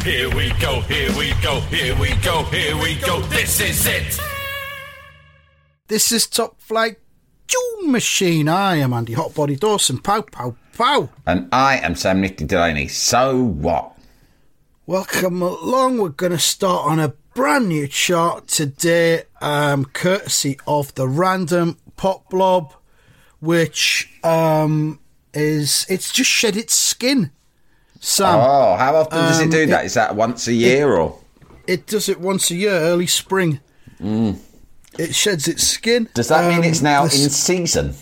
Here we go, here we go, here we go, here we go. This is it. This is Top Flight Tune Machine. I am Andy Hotbody Dawson. Pow, pow, pow. And I am Sam Nifty Delaney. So what? Welcome along. We're going to start on a brand new chart today, um, courtesy of the Random Pop Blob, which um, is it's just shed its skin. Sam, Oh, how often does it Um, do that? it- Is that once a year or? it does it once a year, early spring. It sheds its skin. Does that mean Um, it's now this- in season?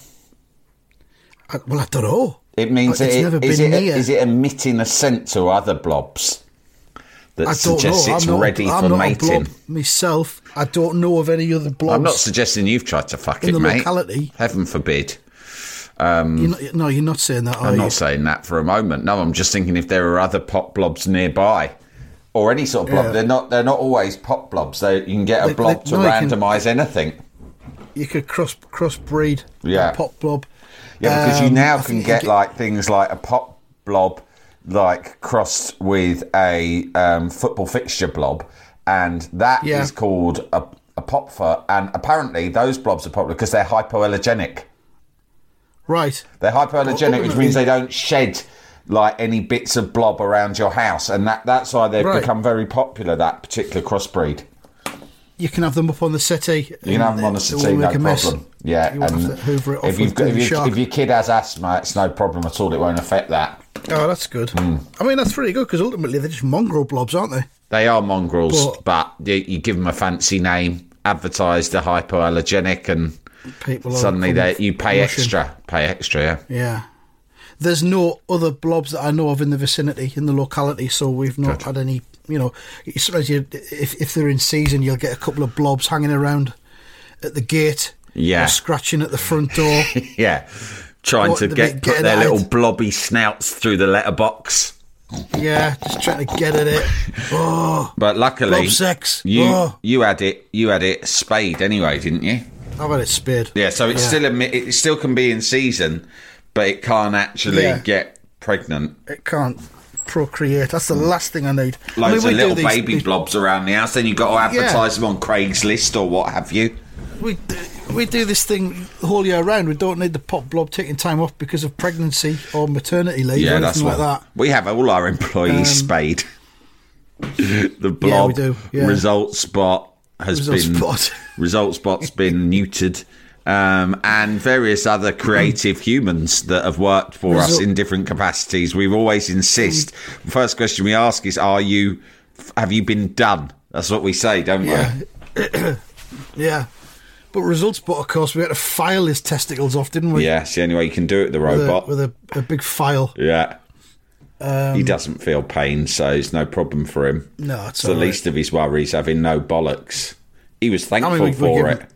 I- well, I don't know. It means It's it, never is, been it, near. is it emitting a scent to other blobs that I don't suggests know. it's I'm not, ready I'm for not mating? myself. I don't know of any other blobs. I'm not suggesting you've tried to fuck In it, the mate. locality. Heaven forbid. You're not, no, you're not saying that. Are I'm you? not saying that for a moment. No, I'm just thinking if there are other pop blobs nearby, or any sort of blob. Yeah. They're not. They're not always pop blobs. They, you can get a They- blob they- to no, randomise anything. You could cross crossbreed. Yeah. a pop blob. Yeah, because you Um, now I can get you like things like a pop blob, like crossed with a um, football fixture blob, and that is Yeah. called a, a pop fur. And apparently, those blobs are popular because they're hypoallergenic. Right. They're hypoallergenic, which means they don't shed like any bits of blob around your house, and that that's why they've Right. become very popular. That particular crossbreed. You can have them up on the city. You can have them on the settee, no problem. Yeah, You and hoover it off if, you've got, if, you, if your kid has asthma, it's no problem at all. It won't affect that. Oh, that's good. Hmm. I mean, that's pretty good because ultimately they're just mongrel blobs, aren't they? They are mongrels, But- but, you, you give them a fancy name, advertise they're hypoallergenic, and People suddenly they you pay rushing. extra. Pay extra, yeah. Yeah. There's no other blobs that I know of in the vicinity, in the locality, so we've not had any. You know, sometimes you, if if they're in season, you'll get a couple of blobs hanging around at the gate, Yeah. scratching at the front door. Yeah. Trying What to get put their little it. blobby snouts through the letterbox. yeah, just trying to get at it. Oh, But luckily, you Oh. you had it you had it spayed anyway, didn't you? I've had it spayed. Yeah. So it's Yeah. still a, it still can be in season, but it can't actually Yeah. get pregnant. It can't procreate. That's the mm. last thing I need. I mean, Loads of little these- baby these- blobs around the house. Then you've got to advertise them on Craigslist or what have you. we we do this thing all year round. We don't need the pop blob taking time off because of pregnancy or maternity leave or Yeah, that's anything what like that. we have all our employees um, spayed. the blob do, yeah. result spot has Result been spot. result spot's been neutered. Um, and various other creative humans that have worked for us in different capacities. We always insist. The first question we ask is, "Are you? Have you been done?" That's what we say, don't Yeah, we? yeah. But results, but of course, we had to file his testicles off, didn't we? Yeah, it's the only way you can do it. The With, a, robot. with a, a big file. yeah. Um, he doesn't feel pain, so it's no problem for him. No, it's It's the right. least of his worries having no bollocks. He was thankful we- we for give it. him-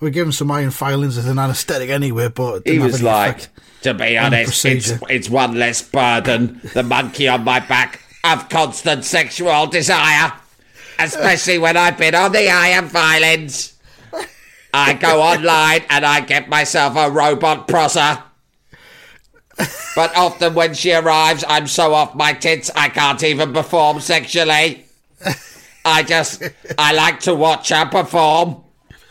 We give him some iron filings as an anaesthetic anyway, but it He was like, effect. to be honest, it's, it's one less burden. The monkey on my back of constant sexual desire, especially when I've been on the iron filings. I go online and I get myself a robot prosser. But often when she arrives, I'm so off my tits I can't even perform sexually. I just, I like to watch her perform.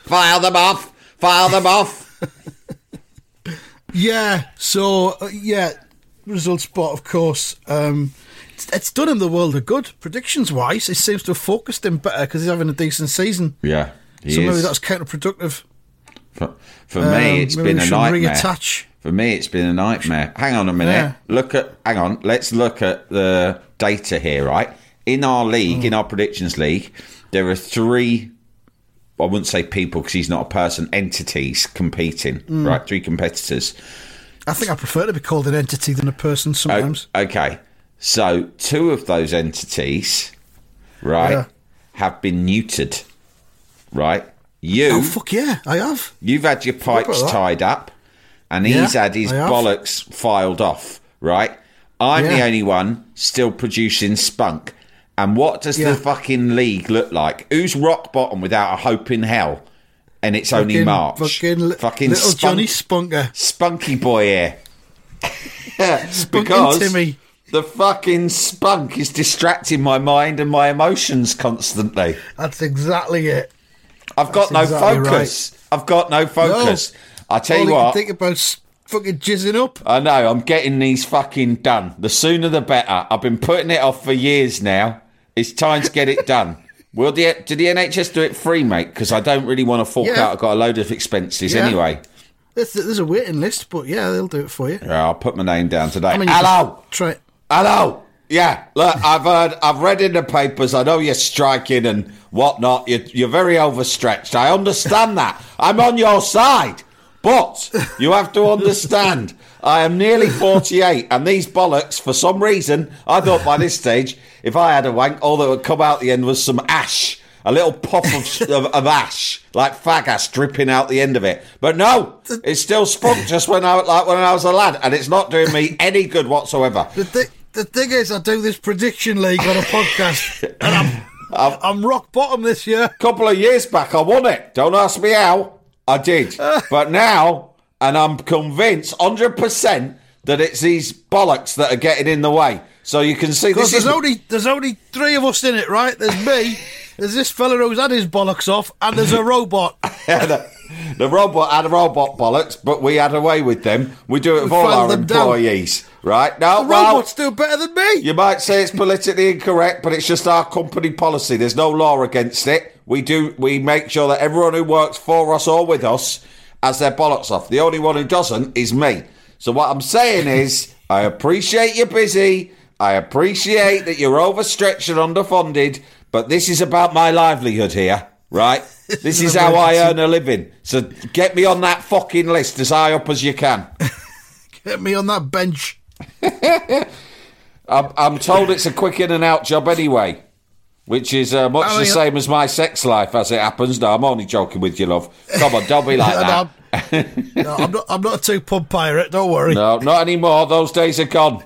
File them off, file them off. Yeah, so, uh, yeah, results spot, of course. Um, it's, it's done him the world of good. Predictions wise, it seems to have focused him better because he's having a decent season. Yeah, he so maybe that's counterproductive. For, for Um, me, it's maybe been we a should nightmare. reattach. For me, it's been a nightmare. Hang on a minute. Yeah. Look at. Hang on. Let's look at the data here. Right in our league, Hmm. in our predictions league, there are three. I wouldn't say people because he's not a person. Entities competing. Hmm. Right, three competitors. I think I prefer to be called an entity than a person O- sometimes. Okay, so two of those entities right, Yeah. have been neutered. Right, you Oh fuck yeah, I have. You've had your pipes tied up, and Yeah, he's had his bollocks filed off, right? I'm the only one still producing spunk. And what does Yeah. the fucking league look like? Who's rock bottom without a hope in hell? And it's only Fucking- March. Fucking, li- little spunk- Johnny Spunker. spunky boy here. Because Timmy. the fucking spunk is distracting my mind and my emotions constantly. That's exactly it. I've got That's no exactly focus. I've got no focus. I tell All you what. think about fucking jizzing up. I know, I'm getting these fucking done. The sooner the better. I've been putting it off for years now. It's time to get it done. Will the did the NHS do it free, mate? Because I don't really want to fork Yeah. out. I've got a load of expenses Yeah. anyway. There's, there's a waiting list, but yeah, they'll do it for you. Yeah, I'll put my name down today. I mean, Hello, Try. hello. Yeah, look, I've heard, I've read in the papers. I know you're striking and whatnot. You're, you're very overstretched. I understand that. I'm on your side, but you have to understand. I am nearly 48, and these bollocks, for some reason, I thought by this stage, if I had a wank, all that would come out the end was some ash, a little puff of, of, of ash, like fag ash dripping out the end of it. But no, it's still spunk just when I like when I was a lad, and it's not doing me any good whatsoever. The, thi- the thing is, I do this prediction league on a podcast, and I'm, I'm, I'm rock bottom this year. A couple of years back, I won it. Don't ask me how. I did. but now, and I'm convinced 100% that it's these bollocks that are getting in the way. So you can see this there's is. only there's only three of us in it, right? There's me, there's this fella who's had his bollocks off, and there's a robot. the, the robot had robot bollocks, but we had away with them. We do it with all our them down. employees, right? Now The well, robots do better than me. You might say it's politically incorrect, but it's just our company policy. There's no law against it. We do we make sure that everyone who works for us or with us has their bollocks off. The only one who doesn't is me. So what I'm saying is, I appreciate you're busy. I appreciate that you're overstretched and underfunded, but this is about my livelihood here, right? This is how I earn a living. So get me on that fucking list as high up as you can. Get me on that bench. I'm, I'm told it's a quick in and out job anyway, which is uh, much Oh, the yeah. same as my sex life as it happens. No, I'm only joking with you, love. Come on, don't be like that. I'm, no, I'm not. I'm not a two pub pirate. Don't worry. No, not anymore. Those days are gone.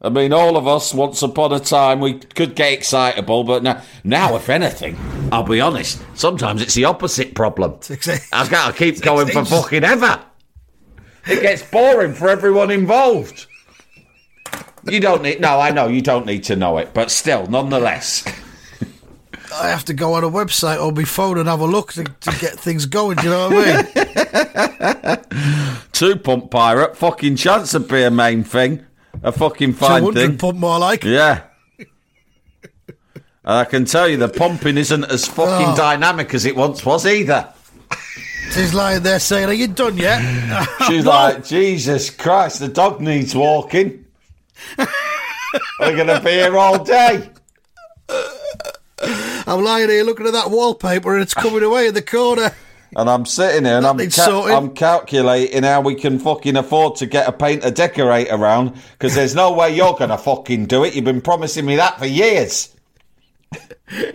I mean, all of us, once upon a time, we could get excitable, but now, now, if anything, I'll be honest, sometimes it's the opposite problem. I've got to keep going for fucking ever. It gets boring for everyone involved. You don't need, no, I know you don't need to know it, but still, nonetheless. I have to go on a website or my phone and have a look to, to get things going. Do you know what I mean? Two pump pirate, fucking chance would be a main thing. A fucking fine thing. pump more like. Yeah. And I can tell you the pumping isn't as fucking Oh. dynamic as it once was either. She's lying there saying, "Are you done yet?" She's No. like, Jesus Christ, the dog needs walking. We're going to be here all day. I'm lying here looking at that wallpaper and it's coming away in the corner. And I'm sitting here and I'm, ca- I'm calculating how we can fucking afford to get a painter decorate around because there's no way you're going to fucking do it. You've been promising me that for years.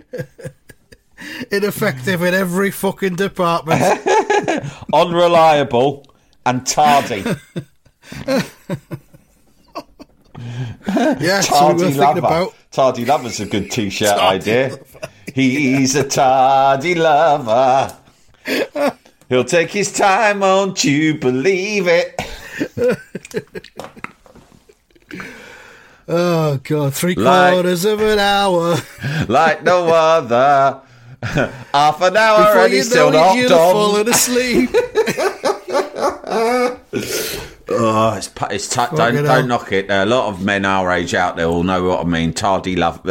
Ineffective in every fucking department. Unreliable and tardy. Yeah, that's what we Tardy lover. about. Tardy lover's a good t-shirt idea. He's a tardy lover. He'll take his time, won't you believe it? Oh god, three Like- quarters of an hour. Like no other. Half an hour Before and he's still not done. fallen asleep. Oh, it's, it's t- don't Fucking don't knock it. A lot of men our age out there will know what I mean. Tardy love.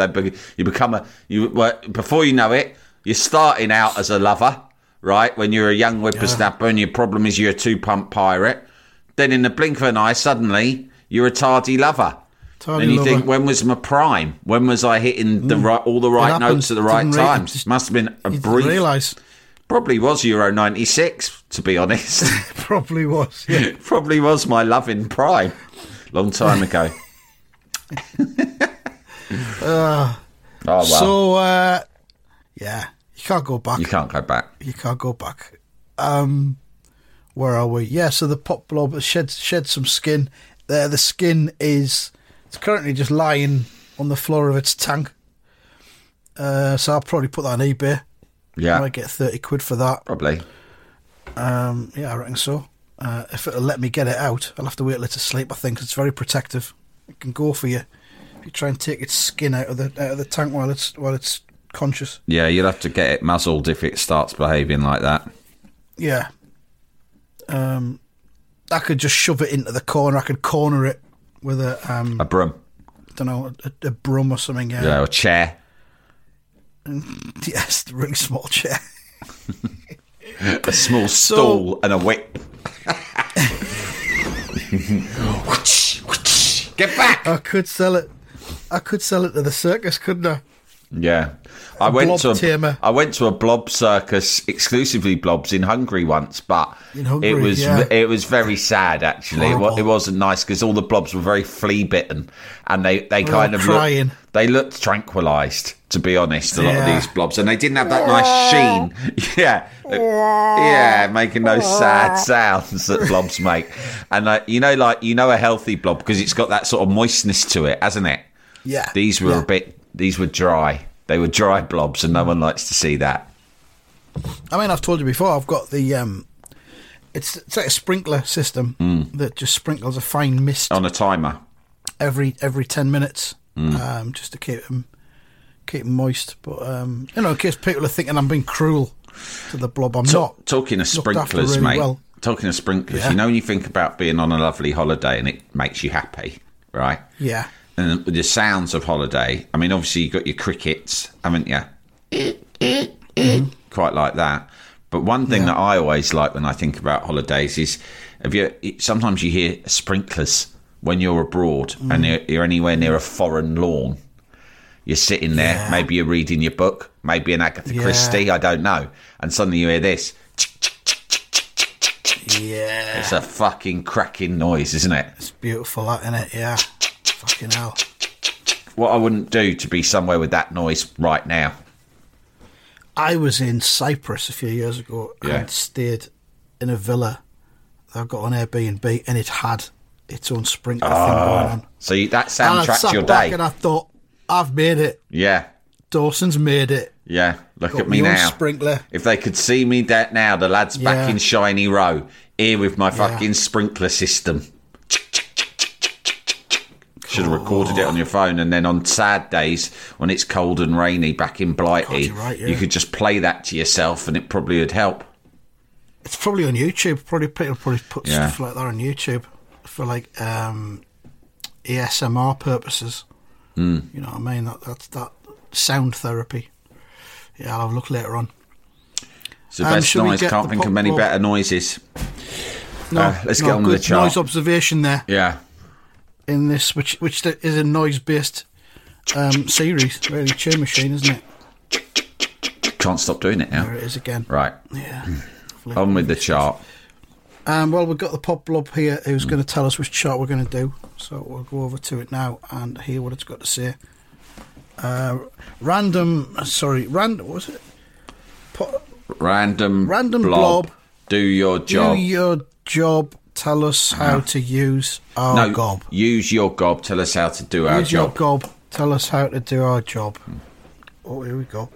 You become a you before you know it. You're starting out as a lover, right? When you're a young whippersnapper, and your problem is you're a two pump pirate. Then in the blink of an eye, suddenly you're a tardy lover. Tardy and you lover. think, when was my prime? When was I hitting the mm. right, all the right notes at the right times? just- Must have been a brief. realise. Probably was Euro '96, to be honest. Probably was. Yeah. Probably was my love in prime. Long time ago. Ah. Oh well, So, uh, yeah, you can't go back. you can't go back. you can't go back. Um, where are we? Yeah, so the pop blob has shed shed some skin. There, the skin is it's currently just lying on the floor of its tank. Uh, so I'll probably put that on eBay. I Yeah, might get thirty quid for that. probably. Um, yeah, I reckon so. Uh, if it'll let me get it out, I'll have to wait till it's asleep. I think 'cause it's very protective. It can go for you if you try and take its skin out of the out of the tank while it's while it's conscious. Yeah, you'll have to get it muzzled if it starts behaving like that. Yeah. Um, I could just shove it into the corner. I could corner it with a um, A broom, don't know, a, a broom or something. Yeah. yeah, a chair. Yes, a really small chair. a small stool and a whip. Get back! I could sell it. I could sell it to the circus, couldn't I? Yeah, I went blob to a. I went to a blob circus, exclusively blobs in Hungary once, but Hungary, it was yeah. it was very sad actually. It, Horrible. it wasn't nice because all the blobs were very flea bitten, and they they all kind of crying. looked, they looked tranquilised. To be honest, a lot of these blobs, and they didn't have that nice sheen. Yeah, yeah, making those sad sounds that blobs make, and like you know, like you know, a healthy blob because it's got that sort of moistness to it, hasn't it? Yeah. These were Yeah. a bit. These were dry. They were dry blobs, and no one likes to see that. I mean, I've told you before. I've got the um, it's it's like a sprinkler system Hmm. that just sprinkles a fine mist On a timer. every every ten minutes, Hmm. um, just to keep them keep 'em moist. But um, you know, in case people are thinking I'm being cruel to the blob, I'm not. Talking of sprinklers, really mate. well. Talking of sprinklers, Yeah. you know when you think about being on a lovely holiday and it makes you happy, right? Yeah, And the sounds of holiday, I mean, obviously you got your crickets, haven't you? Quite like that. But one thing Yeah. that I always like when I think about holidays is, have you? Sometimes you hear sprinklers when you're abroad Mm. and you're, you're anywhere near a foreign lawn. You're sitting there, Yeah. maybe you're reading your book, maybe an Agatha Yeah. Christie, I don't know, and suddenly you hear this. yeah, It's a fucking cracking noise, isn't it? it's beautiful, that isn't it? Yeah, fucking hell. What I wouldn't do to be somewhere with that noise right now. I was in Cyprus a few years ago Yeah. and stayed in a villa that I got on Airbnb, and it had its own sprinkler thing ah, going on. So you, that soundtracks your back day. and I thought, I've made it. Yeah, Dawson's made it. yeah. Look Got at me now. sprinkler. If they could see me that now, the lads back in Shiney Row, here with my Yeah. fucking sprinkler system. Should have recorded it on your phone, and then on sad days when it's cold and rainy back in Blighty, you're right, yeah. you could just play that to yourself, and it probably would help. It's probably on YouTube. Probably people probably put Yeah. stuff like that on YouTube for like um, ASMR purposes. Mm. You know what I mean? That that's that sound therapy. Yeah, I'll have a look later on. It's the Um, best we noise. Can't think of many better noises. No, Uh, let's no, get on with the chart. Noise observation there Yeah. In this, which which is a noise based um, series. Really, Chain Machine, isn't it? Can't stop doing it now. There it is again. Right. Yeah. On with the chart. Um, well, we've got the pop blob here who's going to tell us which chart we're going to do. So we'll go over to it now and hear what it's got to say. Uh, random, sorry, random, what was it? Po- Random, Random blob. blob. Do your job. Do your job. Tell us how to use our no, gob. use your gob. Tell us how to do our job. Use your gob. Tell us how to do our job. Oh, here we go.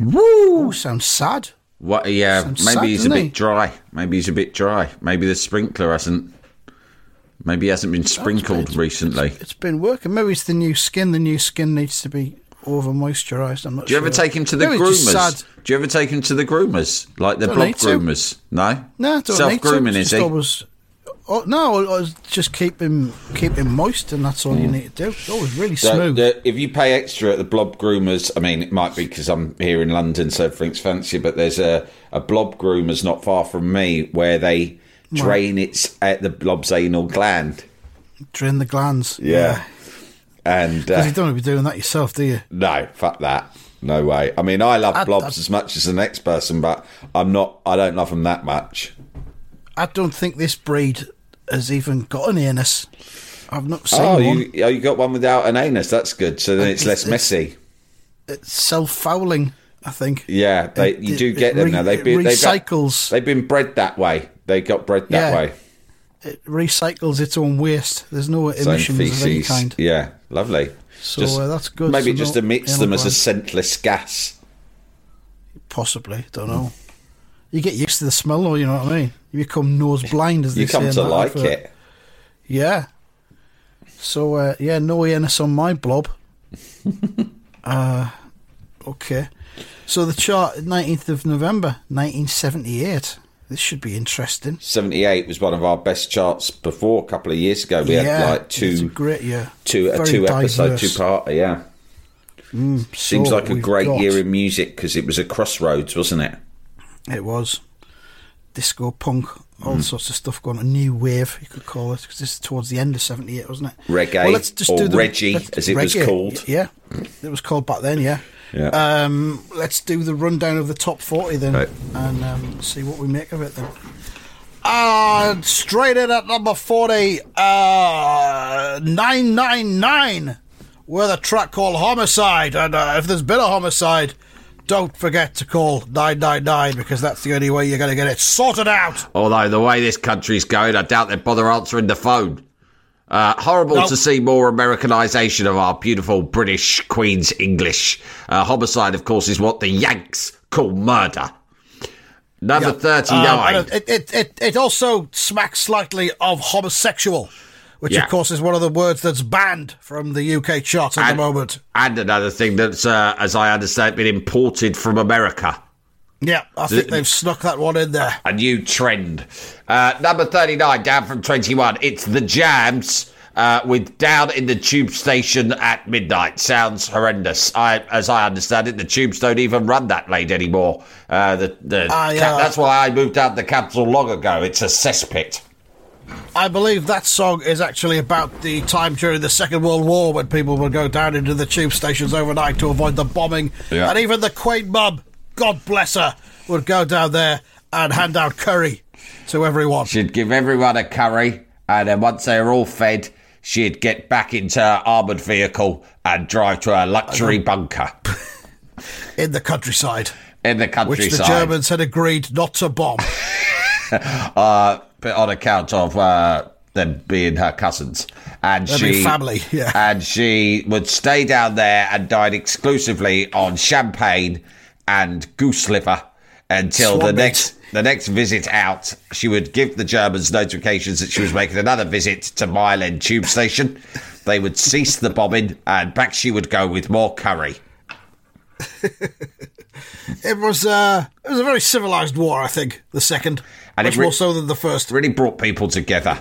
Woo! Sounds sad. What? Yeah, Sounds maybe sad, he's a bit he? dry. Maybe he's a bit dry. Maybe the sprinkler hasn't. Maybe he hasn't been sprinkled It's- recently. It's been working. Maybe it's the new skin. The new skin needs to be over moisturised. I'm not sure. Do you sure. ever take him to the Maybe groomers? sad. Do you ever take him to the groomers, like the blob need to. groomers? No, No, self grooming is he? Always, oh, no, I was just keep him keep him moist, and that's all you hmm. need to do. It's always really The- smooth. the- if you pay extra at the blob groomers, I mean, it might be because I'm here in London, so everything's fancy. But there's a, a blob groomers not far from me where they drain its at the blob's anal gland, Drain the glands. Yeah. And Because uh, you don't want to be doing that yourself, do you? no, fuck that. No way. I mean, I love I- blobs I- as much as the next person, but I'm not. I don't love them that much. I don't think this breed has even got an anus. I've not seen Oh, one. you oh, you got one without an anus. That's good. So then it's less It's- messy. It's self fouling, I think. Yeah, they It- you do it get them re- now. They've it been they've, recycles. they've been bred that way. They got bred that Yeah. way. It recycles its own waste. There's no emissions of any kind. Yeah, lovely. So, uh, that's good. Maybe So it just emits them as a scentless gas. Possibly, don't know. You get used to the smell, though. You know what I mean. You become nose blind, as You they say come to like advert. it. Yeah. So uh, yeah, no anus on my blob. uh, okay. So the chart, nineteenth of November, nineteen seventy-eight. This should be interesting. 78 was one of our best charts before a couple of years ago. We yeah, had like two, great year. two, a two episode, two part. Yeah, seems So like a great got- year in music because it was a crossroads, wasn't it? It was disco punk, Mm. all sorts of stuff going. A new wave, you could call it, because this is towards the end of '78, wasn't it? Reggae, or Reggie, let's- as it was called. Yeah, it was called back then. Yeah. Yeah. Um, let's do the rundown of the top 40 then, Right. and um, see what we make of it then. Uh, straight in at number 40, uh, 999, with a track called Homicide. And uh, if there's been a homicide, don't forget to call 999 because that's the only way you're going to get it sorted out. Although the way this country's going, I doubt they'd bother answering the phone. Uh, horrible Nope. to see more Americanisation of our beautiful British Queen's English. Uh, homicide, of course, is what the Yanks call murder. Number Yeah. 39. Um, it, it, it, it also smacks slightly of homosexual, which Yeah. of course is one of the words that's banned from the UK chart at And- the moment. And another thing that's, uh, as I understand, been imported from America. Yeah, I think they've snuck that one in there. A new trend. Uh, number 39, down from 21. It's The Jams. Uh, with down in the tube station at midnight sounds horrendous. I, as I understand it, the tubes don't even run that late anymore. Uh, the, the I, ca- uh, that's why I moved out the capital long ago. It's a cesspit. I believe that song is actually about the time during the Second World War when people would go down into the tube stations overnight to avoid the bombing. Yeah. And even the Queen Mum, God bless her, would go down there and hand out curry to everyone. She'd give everyone a curry, and then once they were all fed, she'd get back into her armoured vehicle and drive to her luxury bunker in the countryside, in the countryside. which the Germans had agreed not to bomb. uh, but on account of uh, them being her cousins. And she family, yeah. And she would stay down there and dine exclusively on champagne and goose liver until the Swan meat. next the next visit out. She would give the Germans notifications that she was making another visit to Mile End Tube Station. They would cease the bombing, and back she would go with more curry. It was uh, it was a very civilized war, I think. The second, And it much re- more so than the first. Really brought people together.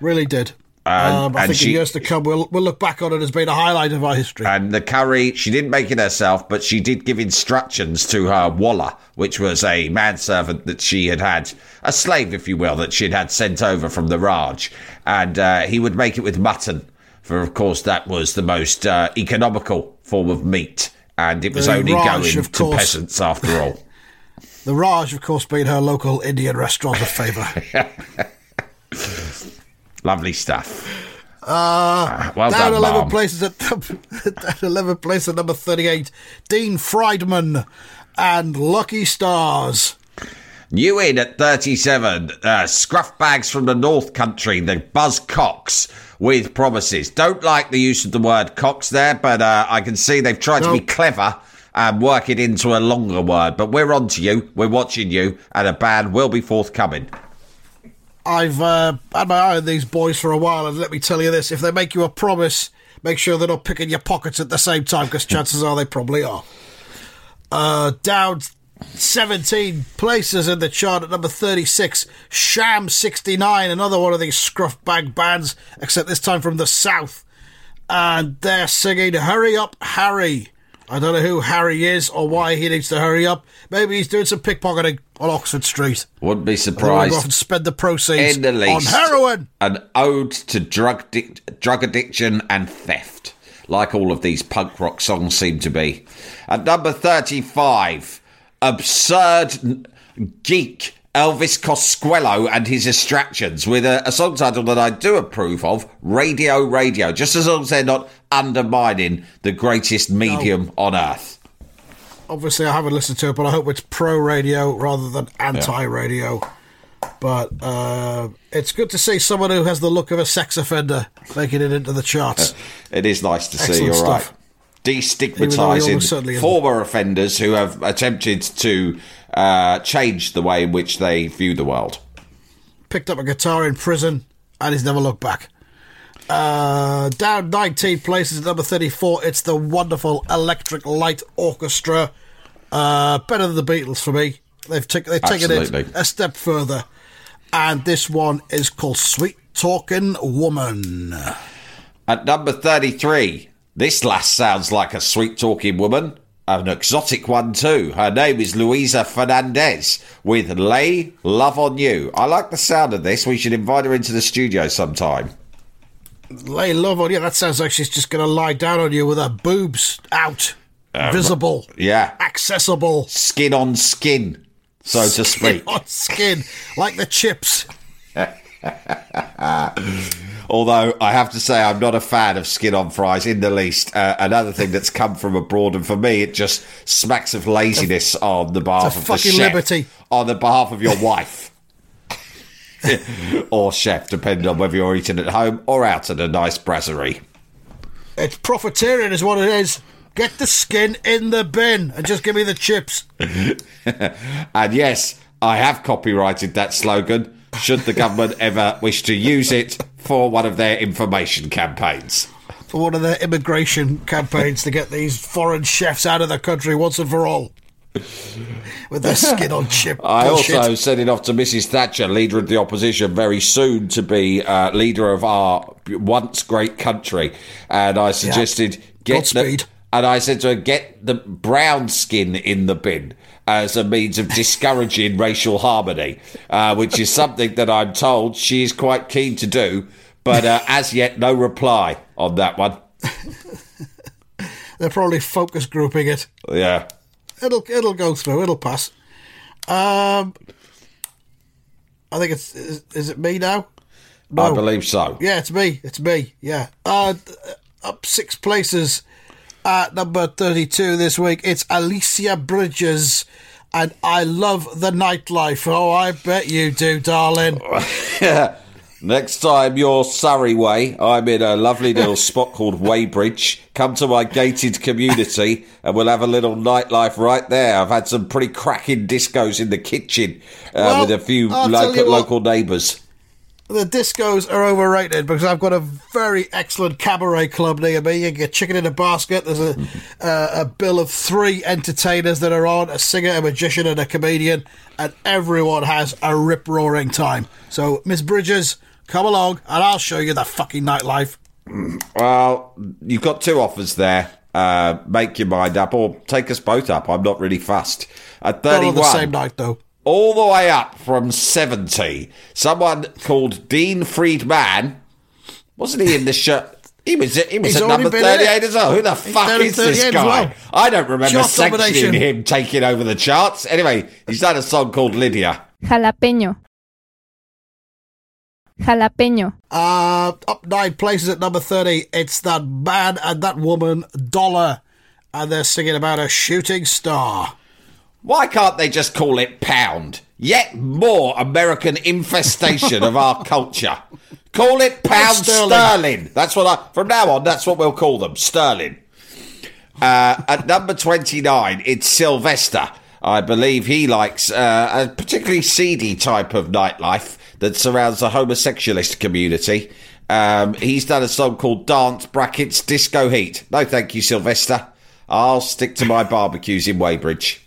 Really did. And- um, I think she- in years to come, we'll we'll look back on it as being a highlight of our history. And the curry, she didn't make it herself, but she did give instructions to her Walla, which was a manservant that she had had, a slave, if you will, that she'd had sent over from the Raj. And uh, he would make it with mutton, for of course that was the most uh, economical form of meat. And it was The only Raj, going to course. peasants after all. the Raj, of course, being her local Indian restaurant of favour. Lovely stuff. Uh, well Down done, 11 Mom. places at down 11 place at number 38, Dean Friedman and Lucky Stars. New in at 37, uh, scruff bags from the North Country, the Buzzcocks with promises. Don't like the use of the word Cox there, but uh, I can see they've tried to be clever and work it into a longer word. But we're on to you, we're watching you, and a band will be forthcoming. I've uh, had my eye on these boys for a while, and let me tell you this: if they make you a promise, make sure they're not picking your pockets at the same time, because chances are they probably are. Uh, down 17 places in the chart at number 36, Sham 69, another one of these scruff bag bands, except this time from the south. And they're singing Hurry Up Harry. I don't know who Harry is or why he needs to hurry up. Maybe he's doing some pickpocketing on Oxford Street. Wouldn't be go surprised. off and spend the proceeds In the on heroin. An ode to drug, dic- drug addiction and theft. like all of these punk rock songs seem to be. At number 35, absurd geek Elvis Costello and his distractions with a, a song title that I do approve of, Radio Radio, just as long as they're not undermining the greatest medium on earth. Obviously, I haven't listened to it, but I hope it's pro radio rather than anti radio. But uh, it's good to see someone who has the look of a sex offender making it into the charts. It is nice to see, Excellent you're right. stuff. Even though he almost certainly Destigmatising isn't. former offenders who have attempted to uh, change the way in which they view the world. Picked up a guitar in prison, and he's never looked back. Uh, down 19 places number 34, it's the wonderful Electric Light Orchestra. Uh, better than the Beatles for me. They've, taken they've taken it a step further. And this one is called Sweet Talking Woman. At number 33, this last sounds like a sweet talking woman. An exotic one too. Her name is Luisa Fernandez with Lay Love on You. I like the sound of this. We should invite her into the studio sometime. Lay love on you. That sounds like she's just going to lie down on you with her boobs out, uh, visible, Yeah. accessible, Skin on skin, so to speak. on skin, like the chips. Although I have to say, I'm not a fan of skin on fries in the least. Uh, another thing that's come from abroad, and for me, it just smacks of laziness on the behalf of the chef, liberty. on the behalf of your wife. or chef, depending on whether you're eating at home or out at a nice brasserie. It's profiteering, is what it is. Get the skin in the bin and just give me the chips. And yes, I have copyrighted that slogan. Should the government ever wish to use it for one of their information campaigns. for one of their immigration campaigns to get these foreign chefs out of the country once and for all. With their skin on chip. I bullshit. also sent it off to Mrs. Thatcher, leader of the opposition, very soon to be uh, leader of our once great country. And I suggested get Godspeed. the, and I said to her, get the brown skin in the bin as a means of discouraging racial harmony, uh, which is something that I'm told she is quite keen to do. But uh, as yet, no reply on that one. They're probably focus grouping it. Yeah. It'll it'll go through. It'll pass. Um, I think it's is, is it me now? I believe so. Yeah, it's me. It's me. Yeah. Uh, up six places at number 32 this week. It's Alicia Bridges. And I love the nightlife. Oh, I bet you do, darling. Next time you're Surrey way, I'm in a lovely little spot called Weybridge. Come to my gated community and we'll have a little nightlife right there. I've had some pretty cracking discos in the kitchen uh, Well, with a few local neighbours. The discos are overrated because I've got a very excellent cabaret club near me. You can get chicken in a basket. There's a uh, a bill of three entertainers that are on: a singer, a magician, and a comedian, and everyone has a rip roaring time. So, Miss Bridges, come along, and I'll show you the fucking nightlife. Well, you've got two offers there. Uh, make your mind up or take us both up. I'm not really fussed. At Not 31, on the same night though. All the way up from 70. Someone called Dean Friedman, wasn't he in the shirt? He was he was He's at number 38 as well. Who the fuck is this 38 as guy? well. I don't remember Chart sanctioning domination. him taking over the charts. Anyway, he's done a song called Lydia. Jalapeño. Jalapeño. Uh, up nine places at number 30. It's that man and that woman, Dollar. And they're singing about a shooting star. Why can't they just call it pound? Yet more American infestation of our culture. Call it pound sterling. sterling. That's what I, from now on, that's what we'll call them, sterling. Uh, at number 29, it's Sylvester. I believe he likes uh, a particularly seedy type of nightlife that surrounds the homosexualist community. Um, he's done a song called Dance Brackets Disco Heat. No, thank you, Sylvester. I'll stick to my barbecues in Weybridge.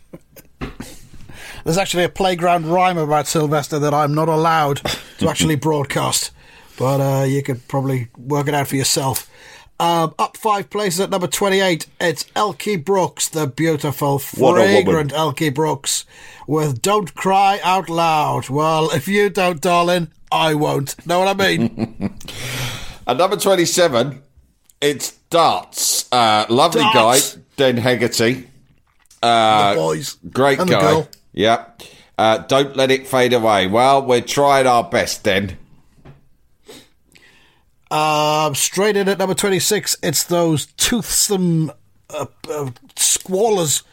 There's actually a playground rhyme about Sylvester that I'm not allowed to actually broadcast, but uh, you could probably work it out for yourself. Um, up five places at number 28, it's Elkie Brooks, the beautiful, What a woman. fragrant Elkie Brooks, with Don't Cry Out Loud. Well, if you don't, darling, I won't. Know what I mean? At number 27, It's Darts. Uh, lovely Darts. guy, Den Hegarty. The boys. Great and the guy. girl. Yeah. Uh, don't let it fade away. Well, we're trying our best then. Um, straight in at number 26, it's those toothsome uh, uh, squallers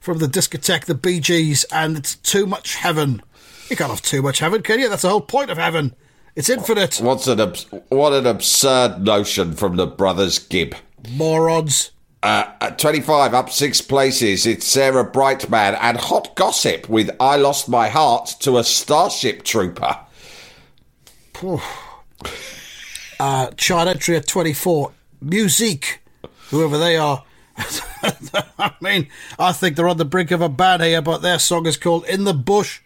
from the discotheque, the Bee Gees, and it's Too Much Heaven. You can't have too much heaven, can you? That's the whole point of heaven. It's infinite. What's an abs- what an absurd notion from the brothers Gibb. Morons. Uh, at 25, up six places, it's Sarah Brightman and Hot Gossip with I Lost My Heart to a Starship Trooper. Uh, chart entry at 24. Musique. Whoever they are. I mean, I think they're on the brink of a ban here, but their song is called In the Bush.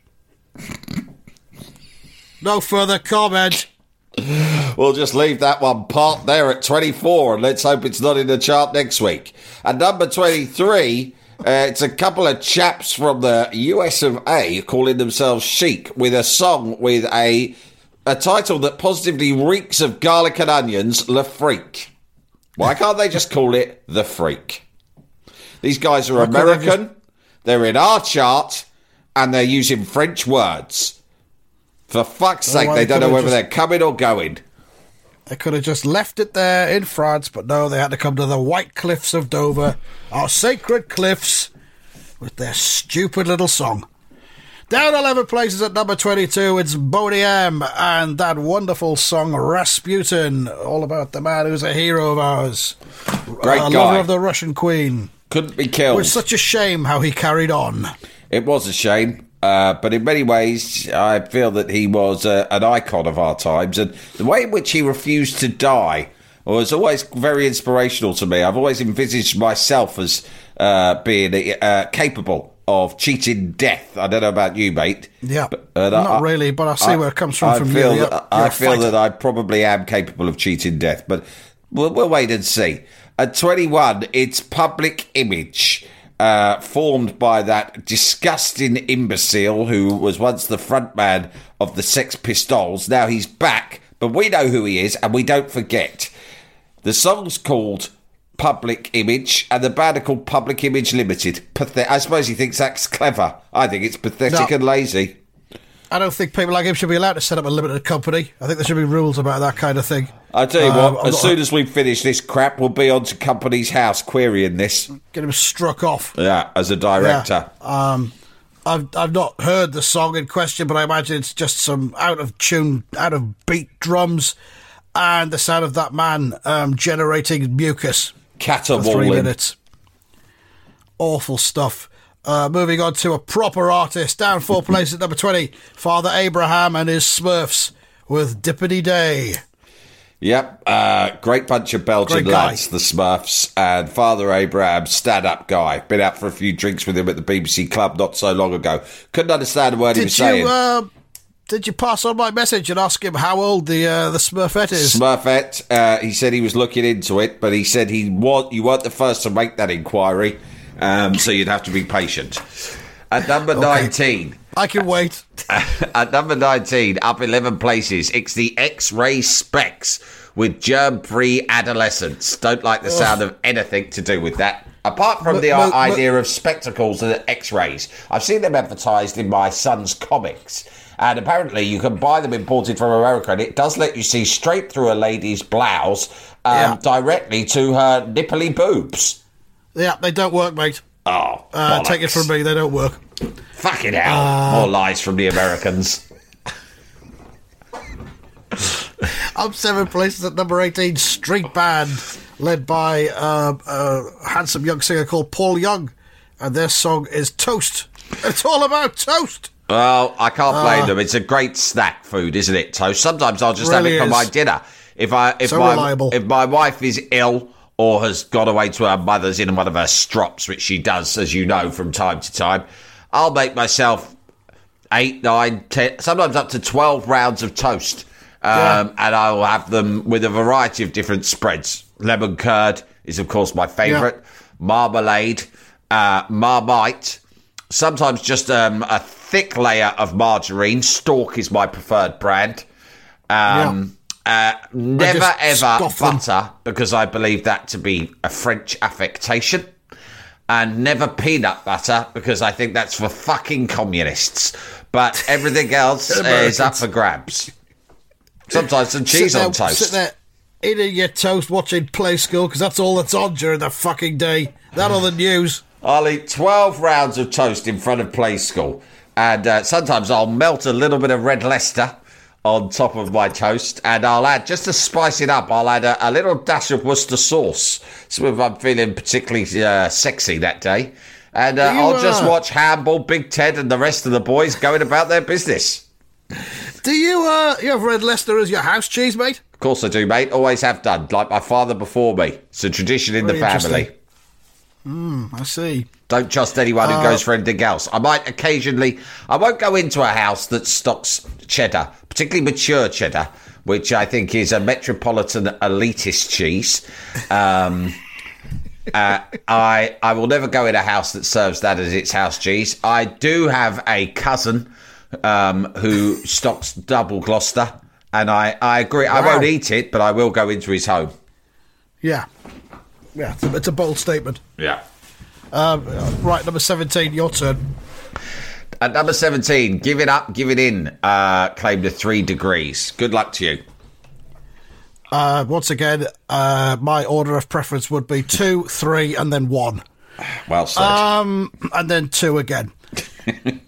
No further comment. We'll just leave that one part there at 24 and let's hope it's not in the chart next week. At number 23, uh, it's a couple of chaps from the US of A calling themselves Chic with a song with a a title that positively reeks of garlic and onions, Le Freak. Why can't they just call it The Freak? These guys are American, they're in our chart, and they're using French words. For fuck's oh, sake, they don't know whether just- they're coming or going. They could have just left it there in France, but no, they had to come to the White Cliffs of Dover, our sacred cliffs, with their stupid little song. Down 11 places at number 22, it's Boney M and that wonderful song Rasputin, all about the man who's a hero of ours. Great a guy. lover of the Russian queen. Couldn't be killed. It's such a shame how he carried on. It was a shame. Uh, but in many ways, I feel that he was uh, an icon of our times, and the way in which he refused to die was always very inspirational to me. I've always envisaged myself as uh, being uh, capable of cheating death. I don't know about you, mate. Yeah, But, uh, not really, but I see where it comes from I from feel you. That, You're- I feel that I probably am capable of cheating death, but we'll, we'll wait and see. At 21, it's public image. Uh, formed by that disgusting imbecile who was once the frontman of the Sex Pistols. Now he's back, but we know who he is and we don't forget. The song's called Public Image, and the band are called Public Image Limited. Pathet- I suppose he thinks that's clever. I think it's pathetic No. and lazy. I don't think people like him should be allowed to set up a limited company. I think there should be rules about that kind of thing. I tell you Um, what, I'm as soon as we finish this crap, we'll be on to Companies House querying this. Get him struck off. Yeah, as a director. Yeah. Um, I've I've not heard the song in question, but I imagine it's just some out of tune, out of beat drums, and the sound of that man um, generating mucus for three minutes. Awful stuff. Uh, moving on to a proper artist, down four places at number twenty, Father Abraham and his Smurfs with Dippety Day. Yep, uh, great bunch of Belgian lads, the Smurfs, and Father Abraham, stand-up guy. Been out for a few drinks with him at the BBC Club not so long ago. Couldn't understand a word he was Did saying. uh, did you pass on my message and ask him how old the uh, the Smurfette is? Smurfette, uh, he said he was looking into it, but he said he wa- you weren't the first to make that inquiry, um, so you'd have to be patient. At number 19, I can wait. At number 19, up 11 places, it's the X-Ray Spex with germ free adolescents. Don't like the sound of anything to do with that. Apart from the idea of spectacles and X rays, I've seen them advertised in my son's comics. And apparently, you can buy them imported from America, and it does let you see straight through a lady's blouse um, Yeah. directly to her nipply boobs. Yeah, they don't work, mate. Oh, Uh, take it from me, they don't work. Fucking hell. Uh, More lies from the Americans. I'm seven places at number 18, Street Band, led by uh, a handsome young singer called Paul Young. And their song is Toast. It's all about toast. Well, I can't blame them. It's a great snack food, isn't it? Toast. Sometimes I'll just Really have it for is. my dinner. If I if So my reliable. if my wife is ill or has gone away to her mother's in one of her strops, which she does, as you know, from time to time, I'll make myself eight, nine, ten, sometimes up to twelve rounds of toast, um, Yeah. and I will have them with a variety of different spreads. Lemon curd is, of course, my favourite. Marmalade, uh, marmite, sometimes just um, a thick layer of margarine. Stork is my preferred brand. Um, Never ever butter because I believe that to be a French affectation. And never peanut butter because I think that's for fucking communists. But everything else is up for grabs. Sometimes some cheese sit on there, toast. Sit there eating your toast, watching Play School, because that's all that's on during the fucking day. That or the news. I'll eat 12 rounds of toast in front of Play School. And uh, sometimes I'll melt a little bit of red Leicester on top of my toast. And I'll add, just to spice it up, I'll add a, a little dash of Worcester sauce. So if I'm feeling particularly uh, sexy that day. And uh, I'll just watch Hamble, Big Ted, and the rest of the boys going about their business. Do you uh you have Red Leicester as your house cheese, mate? Of course I do, mate. Always have done. Like my father before me. It's a tradition in Very the family. Interesting. I see. Don't trust anyone who Uh, goes for anything else. I might occasionally, I won't go into a house that stocks cheddar, particularly mature cheddar, which I think is a metropolitan elitist cheese. Um, uh, I I will never go in a house that serves that as its house cheese. I do have a cousin um, who stocks double Gloucester, and I, I agree. I won't eat it, but I will go into his home. Yeah. Yeah, it's a, it's a bold statement. Yeah. Um, right, number 17, your turn. At number 17, give it up, give it in. Uh, claim the three degrees. Good luck to you. Uh, once again, uh, my order of preference would be two, three, and then one. Well said. Um, and then two again.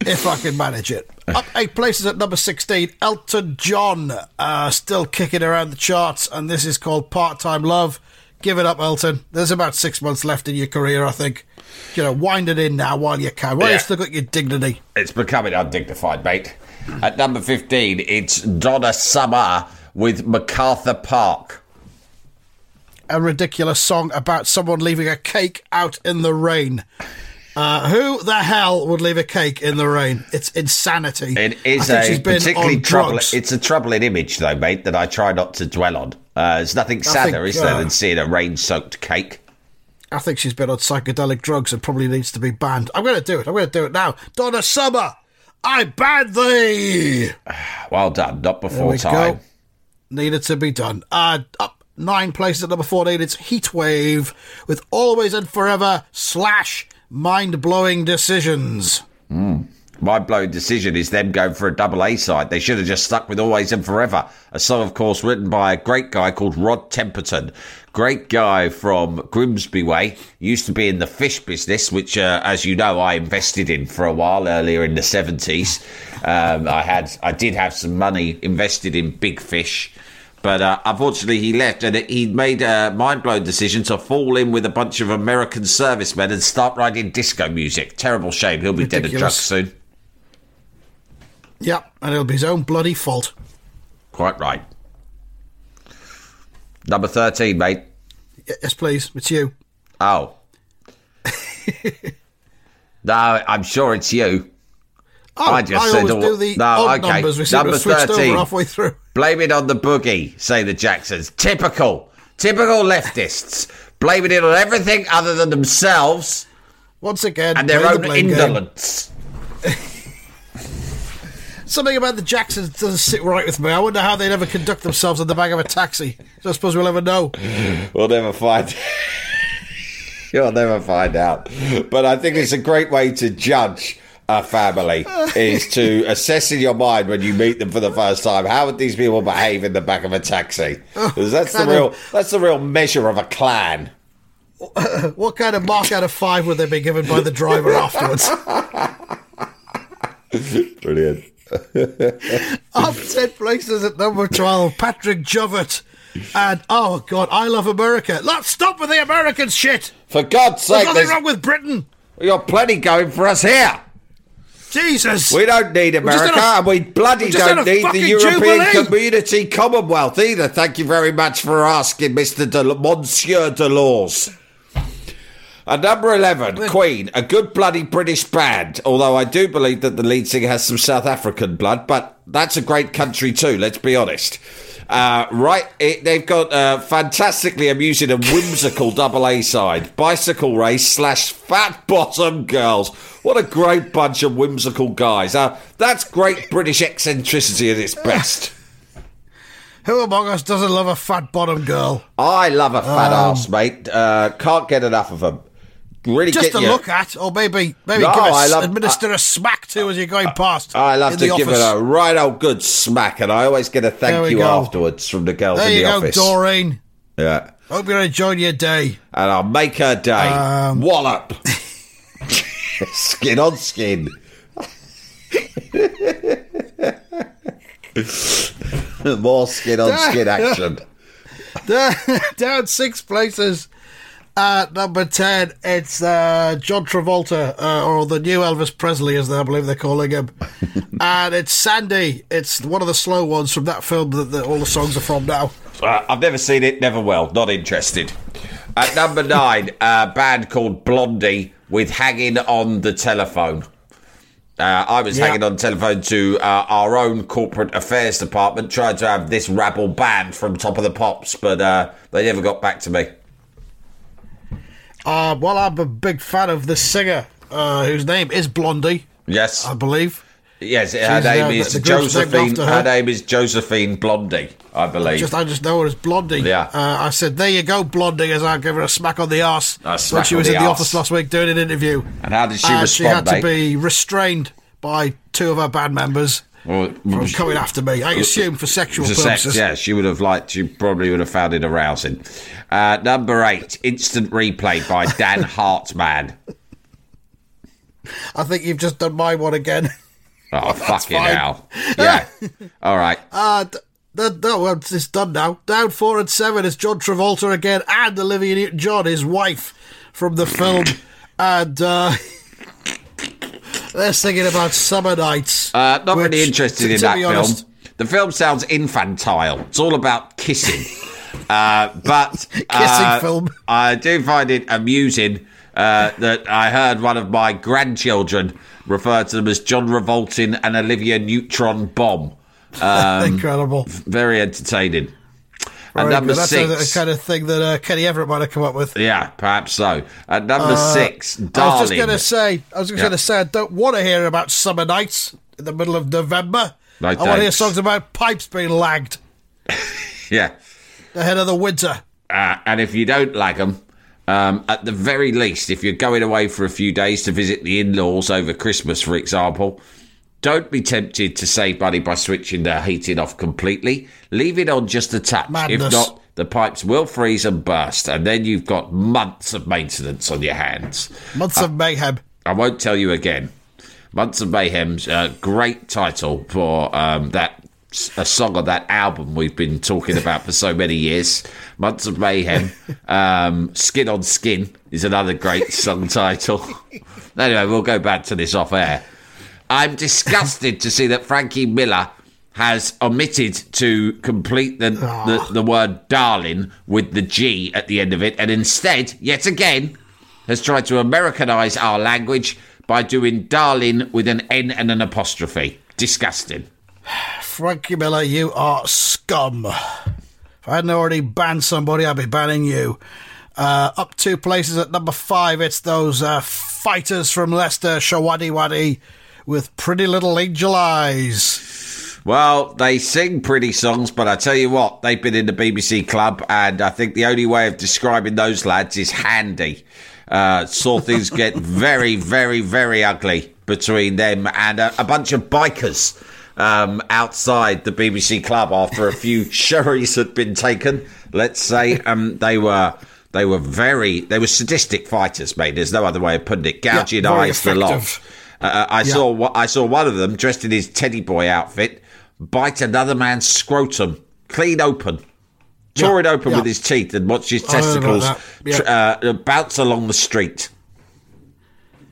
if I can manage it. Up eight places at number 16, Elton John, uh, still kicking around the charts, and this is called Part Time Love. Give it up, Elton. There's about six months left in your career, I think. You know, wind it in now while you can. While Yeah. you still got your dignity. it's becoming undignified, mate. At number 15, it's Donna Summer with MacArthur Park. A ridiculous song about someone leaving a cake out in the rain. Uh, who the hell would leave a cake in the rain? It's insanity. It is a particularly troubling. It's a troubling image, though, mate, that I try not to dwell on. Uh, there's nothing sadder, think, is there, uh, than seeing a rain-soaked cake? I think she's been on psychedelic drugs and probably needs to be banned. I'm going to do it. I'm going to do it now. Donna Summer, I ban thee. Well done. Not before time. go. Needed to be done. Uh, up nine places at number 14. It's Heatwave with Always and Forever slash Mind Blowing Decisions. Mind blowing decision is them going for a double A side. They should have just stuck with Always and Forever. A song, of course, written by a great guy called Rod Temperton. Great guy from Grimsby Way. Used to be in the fish business, which, uh, as you know, I invested in for a while earlier in the 70s. Um, I had, I did have some money invested in big fish. But uh, unfortunately, he left and he made a mind blowing decision to fall in with a bunch of American servicemen and start writing disco music. Terrible shame. He'll be dead of drugs soon. Yep, and it'll be his own bloody fault. Quite right. Number 13, mate. Yes, please. It's you. Oh. no, I'm sure it's you. Oh, I just I said always all- do the No, odd okay. numbers. We Number 13. over halfway through. Blame it on the boogie, say the Jacksons. Typical. Typical leftists. Blaming it on everything other than themselves Once again, and their the own indolence. Something about the Jacksons doesn't sit right with me. I wonder how they'd ever conduct themselves in the back of a taxi. So I suppose we'll ever know. We'll never find. You'll never find out. But I think it's a great way to judge a family is to assess in your mind when you meet them for the first time. How would these people behave in the back of a taxi? Oh, 'Cause that's the of- real. That's the real measure of a clan. What kind of mark out of five would they be given by the driver afterwards? Brilliant. Up 10 places at number 12, Patrick Juvet. And, oh, God, I love America. Let's stop with the American shit. For God's sake, There's nothing there's, wrong with Britain. we got plenty going for us here. Jesus. We don't need America, a- and we bloody don't need the European jubilee. Community Commonwealth either. Thank you very much for asking, Mister De- Monsieur Delors. At number eleven, Queen, a good bloody British band. Although I do believe that the lead singer has some South African blood, but that's a great country too. Let's be honest. Uh, right, it, they've got a fantastically amusing and whimsical double A side, bicycle race slash fat bottom girls. What a great bunch of whimsical guys. Uh, that's great British eccentricity at its best. Who among us doesn't love a fat bottom girl? I love a Um, fat ass, mate. Uh, can't get enough of them. Really Just get to you. look at, or maybe maybe No, give a, I love- administer a smack to as you're going past. I love to give office. it a right old good smack, and I always get a thank you go. afterwards from the girls There in you the go, office. Doreen. Yeah, Hope you're enjoying your day. and I'll make her day. Um, Wallop, skin on skin. More skin on skin action. Down six places. At number 10, it's uh, John Travolta, uh, or the new Elvis Presley, as I believe they're calling him. and it's Sandy. It's one of the slow ones from that film that, that all the songs are from now. Uh, I've never seen it, never will, not interested. At number nine, a band called Blondie with Hanging on the Telephone. Uh, I was hanging on the telephone to uh, our own corporate affairs department, trying to have this rabble banned from Top of the Pops, but uh, they never got back to me. Uh, well, I'm a big fan of this singer, uh, whose name is Blondie, Yes, I believe. yes. Her she's, uh, name the- is the group's named Josephine. Her. her. name is Josephine Blondie, I believe. I Just I just know her as Blondie. Yeah. Uh, I said, "There you go, Blondie," as I gave her a smack on the arse A when she was the in the arse. office last week doing an interview. and how did she and she had mate? to be restrained by two of her band members Well, from coming after me. I assume for sexual a sex, purposes. yeah, she would have liked. She probably would have found it arousing. Uh, number eight, instant replay by Dan Hartman. I think you've just done my one again. Oh fucking fine. hell! Yeah, all right. Uh, d- d- no, well, it's done now. Down four and seven is John Travolta again and Olivia Newton-John, his wife from the film, and uh, they're singing about summer nights. Uh, not which, really interested to- in to that film. honest- The film sounds infantile. It's all about kissing. uh, but uh, film. I do find it amusing uh, that I heard one of my grandchildren refer to them as John Revolting and Olivia Neutron Bomb. Um, Incredible. very entertaining. And Very number. That's six. a, the kind of thing that uh, Kenny Everett might have come up with. Yeah, perhaps so. At number six, Uh, I was just going to say, I was just Yeah. going to say, I don't want to hear about summer nights in the middle of November. No I want to hear songs about pipes being lagged yeah. ahead of the winter. Uh, and if you don't lag them, um, at the very least, if you're going away for a few days to visit the in laws over Christmas, for example, don't be tempted to save money by switching the heating off completely. Leave it on just a touch. Madness. If not, the pipes will freeze and burst, and then you've got months of maintenance on your hands. Months of mayhem. I won't tell you again. Months of Mayhem's a great title for um, that a song of that album we've been talking about for so many years. Months of Mayhem, um, Skin on Skin is another great song title. anyway, we'll go back to this off air. I'm disgusted to see that Frankie Miller has omitted to complete the, the, the word darling with the G at the end of it, and instead, yet again, has tried to Americanize our language by doing darling with an N and an apostrophe. Disgusting. Frankie Miller, you are scum. If I hadn't already banned somebody, I'd be banning you. Uh, up two places at number five, it's those uh, fighters from Leicester, Showaddywaddy, with Pretty Little Angel Eyes. Well, they sing pretty songs, but I tell you what, they've been in the BBC club, and I think the only way of describing those lads is handy. Uh, saw things get very, very, very ugly between them and a, a bunch of bikers um, outside the BBC club after a few sherries had been taken. Let's say um, they were they were very they were sadistic fighters, mate. There's no other way of putting it. Gouging very eyes, the lot. Effective. Uh, I Yeah. saw I saw one of them dressed in his teddy boy outfit bite another man's scrotum clean open, tore Yeah, it open yeah. with his teeth, and watched his I heard about testicles uh, bounce along the street.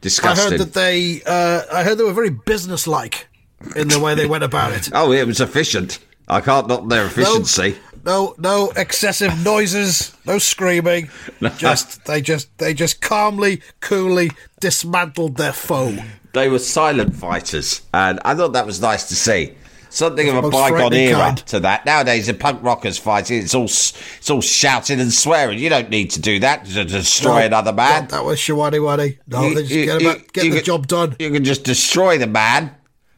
Disgusting. I heard that they, uh, I heard they were very businesslike in the way they went about it. oh, it was efficient. I can't knock their efficiency. No, no excessive noises, no screaming. Just they just they just calmly, coolly dismantled their foe. They were silent fighters, and I thought that was nice to see. Something of a bygone era kind. to that. Nowadays, the punk rockers fighting, it's all it's all shouting and swearing. You don't need to do that to destroy No, another man. That, that was Showaddywaddy. No, You- they just you- get, you- about, get the can- job done. You can just destroy the man,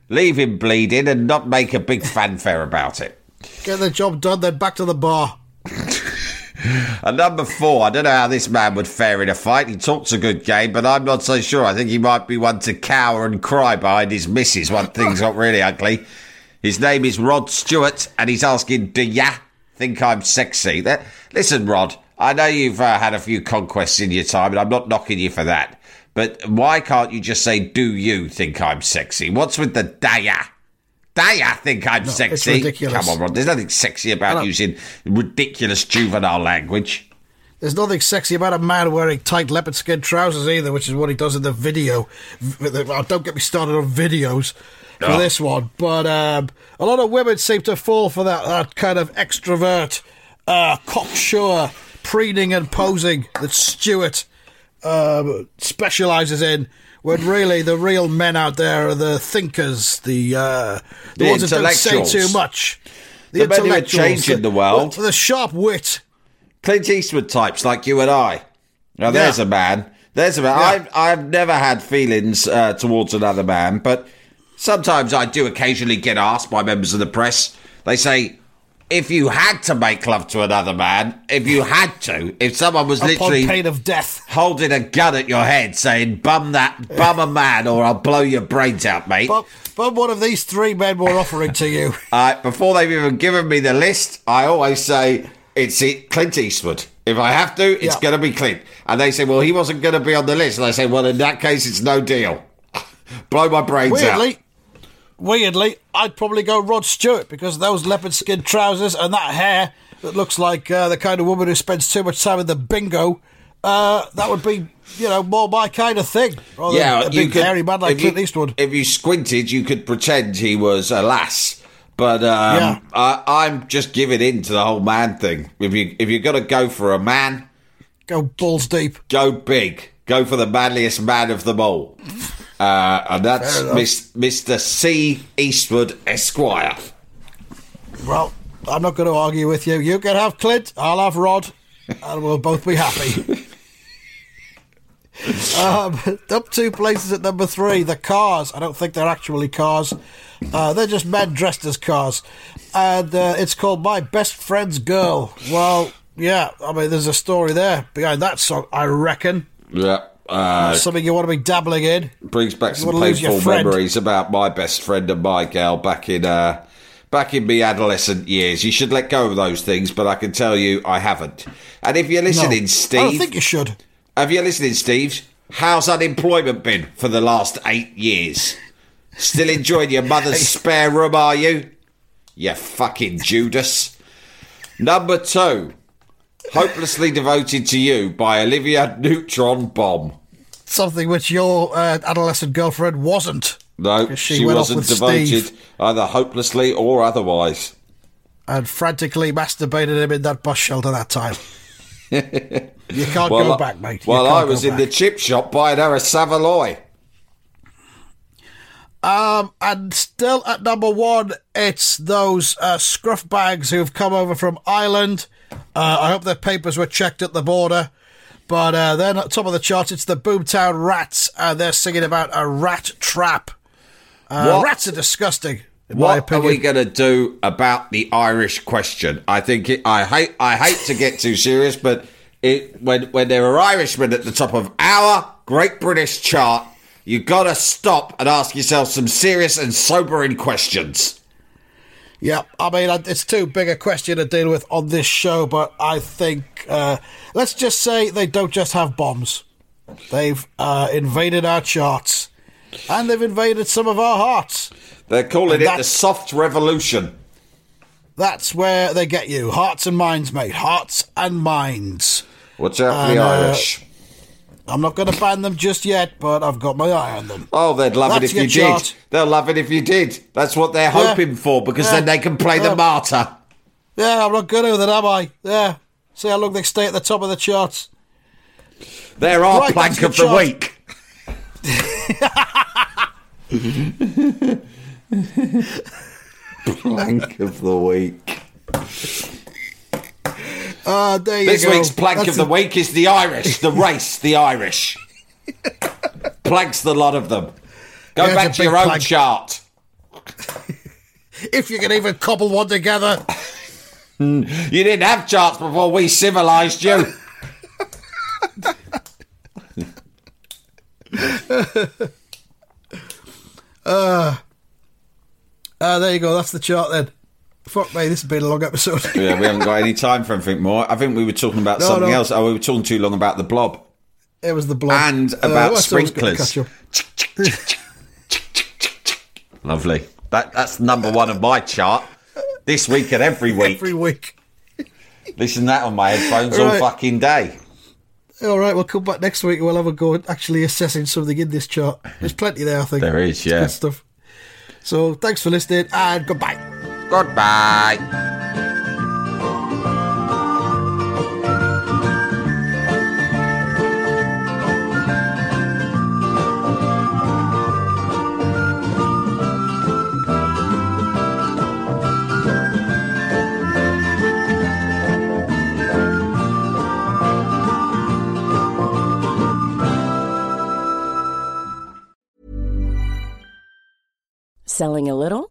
leave him bleeding, and not make a big fanfare about it. Get the job done, then back to the bar. And number four, I don't know how this man would fare in a fight. He talks a good game, but I'm not so sure. I think he might be one to cower and cry behind his missus when things got really ugly. His name is Rod Stewart, and he's asking, Do ya think I'm sexy? That, listen, Rod, I know you've uh, had a few conquests in your time, and I'm not knocking you for that. But why can't you just say, Do you think I'm sexy? What's with the daya? Daya think I'm sexy? ridiculous. Come on, Rod. There's nothing sexy about using ridiculous juvenile language. There's nothing sexy about a man wearing tight leopard skin trousers either, which is what he does in the video. Oh, Don't get me started on videos for No. this one, but um, a lot of women seem to fall for that, that kind of extrovert, uh, cocksure preening and posing that Stewart um, specializes in. When really the real men out there are the thinkers, the uh, the, The ones that don't say too much. The men who are changing the world. the sharp wit, Clint Eastwood types like you and I. Now there's Yeah. a man. There's a man. Yeah. I've I've never had feelings uh, towards another man, but sometimes I do occasionally get asked by members of the press. They say, if you had to make love to another man, if you had to, if someone was upon literally pain of death. holding a gun at your head saying, "Bum that, bum a man, or I'll blow your brains out, mate." But, but what of these three men were offering to you? Uh, before they've even given me the list, I always say it's it, Clint Eastwood. If I have to, it's Yeah. going to be Clint. And they say, well, he wasn't going to be on the list. And I say, well, in that case, it's no deal. Blow my brains Weirdly, out. Weirdly, I'd probably go Rod Stewart because those leopard skin trousers and that hair that looks like uh, the kind of woman who spends too much time in the bingo. Uh, that would be, you know, more my kind of thing. Rather Yeah, a you big could- hairy man like if you- Clint Eastwood. If you squinted, you could pretend he was a lass. But um, Yeah. I, I'm just giving in to the whole man thing. If you if you're to go for a man, Go balls deep. go big. Go for the manliest man of them all. Uh, and that's. Miss, Mr. C. Eastwood Esquire. Well, I'm not going to argue with you. You can have Clint, I'll have Rod, and we'll both be happy. um, up two places at number three, the cars. I don't think they're actually cars. Uh, they're just men dressed as cars. And uh, it's called My Best Friend's Girl. Well, yeah, I mean, there's a story there behind that song, I reckon. Yeah. Uh, Something you want to be dabbling in. brings back some wanna lose your painful memories about my best friend and my gal back in uh, back in me adolescent years. You should let go of those things, but I can tell you I haven't. And if you're No, Steve, I think you should. have you listening, Steve? How's unemployment been for the last eight years? Still enjoying your mother's spare room, are you? You fucking Judas. Number two, Hopelessly Devoted to You by Olivia Neutron Bomb. Something which your uh, adolescent girlfriend wasn't. No, she, she wasn't devoted Steve. either hopelessly or otherwise. and frantically masturbated him in that bus shelter that time. you can't Well, go back, mate. You Well, I was in back. the chip shop buying her a Saveloy. Um, and still at number one, it's those uh, scruff bags who've come over from Ireland. Uh, I hope their papers were checked at the border. But uh, then at top of the charts, it's the Boomtown Rats, and they're singing about a rat trap. Uh, rats are disgusting, in my What are we going to do about the Irish question? I think it, I hate I hate to get too serious, but it, when when there are Irishmen at the top of our Great British chart, you've got to stop and ask yourself some serious and sobering questions. Yeah, I mean, it's too big a question to deal with on this show, but I think, uh, let's just say they don't just have bombs. They've uh, invaded our charts, and they've invaded some of our hearts. They're calling it the soft revolution. That's where they get you. Hearts and minds, mate. Hearts and minds. Watch out for the uh, Irish. I'm not going to ban them just yet, but I've got my eye on them. Oh, they'd love That's it if you did. They'll love it if you did. That's what they're Yeah. hoping for because Yeah. then they can play Yeah. the martyr. Yeah, I'm not good with it, am I? Yeah. See how long they stay at the top of the charts. They're our Right, plank of the chart. week. plank of the week. Uh, there you This go. week's plank That's of the a- week is the Irish, the race, the Irish. Planks the lot of them. Go Yeah, back to your own plank. chart. if you can even cobble one together. You didn't have charts before we civilised you. Ah, there you go. That's the chart then. Fuck me, this has been a long episode. yeah, we haven't got any time for anything more. I think we were talking about No, something no. else. Oh, we were talking too long about the blob it was the blob. and Uh, about what else I was gonna sprinklers. Lovely. That that's number one of my chart. This week and every week. Every week. Listen to that on my headphones all Right. fucking day. All right, we'll come back next week and we'll have a go at actually assessing something in this chart. There's plenty there, I think. There is, yeah. Good stuff. So thanks for listening and goodbye. Goodbye. Selling a little